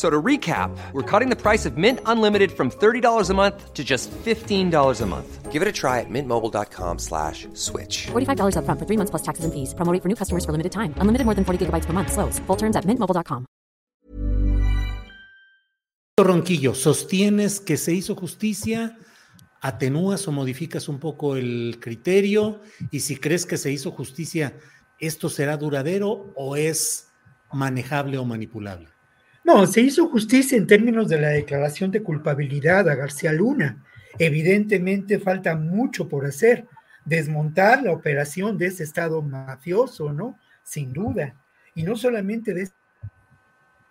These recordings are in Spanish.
So to recap, we're cutting the price of Mint Unlimited from $30 a month to just $15 a month. Give it a try at mintmobile.com slash switch. $45 up front for three months plus taxes and fees. Promo rate for new customers for limited time. Unlimited more than 40 gigabytes per month. Slows. Full terms at mintmobile.com. Ronquillo, ¿sostienes que se hizo justicia? ¿Atenúas o modificas un poco el criterio? Y si crees que se hizo justicia, ¿esto será duradero o es manejable o manipulable? No, se hizo justicia en términos de la declaración de culpabilidad a García Luna. Evidentemente falta mucho por hacer. Desmontar la operación de ese Estado mafioso, ¿no? Sin duda. Y no solamente de ese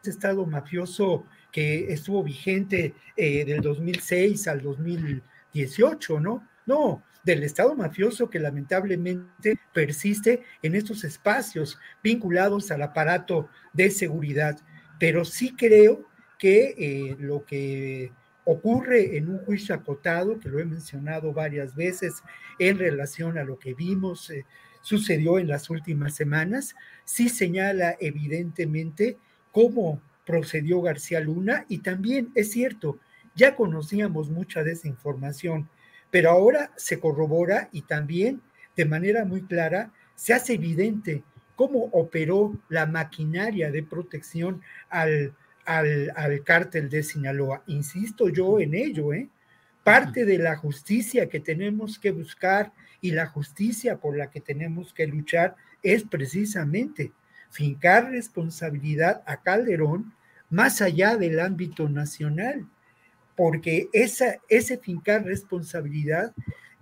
Estado mafioso que estuvo vigente eh, del 2006 al 2018, ¿no? No, del Estado mafioso que lamentablemente persiste en estos espacios vinculados al aparato de seguridad pero sí creo que eh, lo que ocurre en un juicio acotado, que lo he mencionado varias veces en relación a lo que vimos, eh, sucedió en las últimas semanas, sí señala evidentemente cómo procedió García Luna y también es cierto, ya conocíamos mucha de esa información, pero ahora se corrobora y también de manera muy clara se hace evidente cómo operó la maquinaria de protección al, al, cártel de Sinaloa. Insisto yo en ello, ¿eh? Parte de la justicia que tenemos que buscar y la justicia por la que tenemos que luchar es precisamente fincar responsabilidad a Calderón más allá del ámbito nacional, porque esa, ese fincar responsabilidad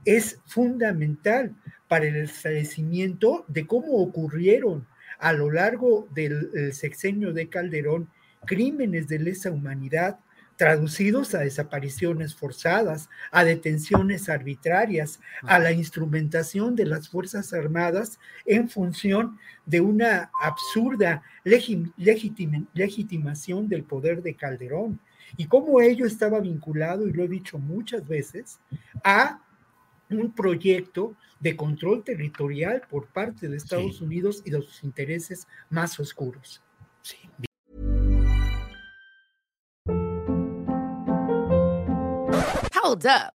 es fundamental para el esclarecimiento de cómo ocurrieron a lo largo del sexenio de Calderón crímenes de lesa humanidad traducidos a desapariciones forzadas, a detenciones arbitrarias, a la instrumentación de las Fuerzas Armadas en función de una absurda legitimación del poder de Calderón. Y cómo ello estaba vinculado, y lo he dicho muchas veces, a un proyecto de control territorial por parte de Estados sí. Unidos y de sus intereses más oscuros. Sí. Hold up.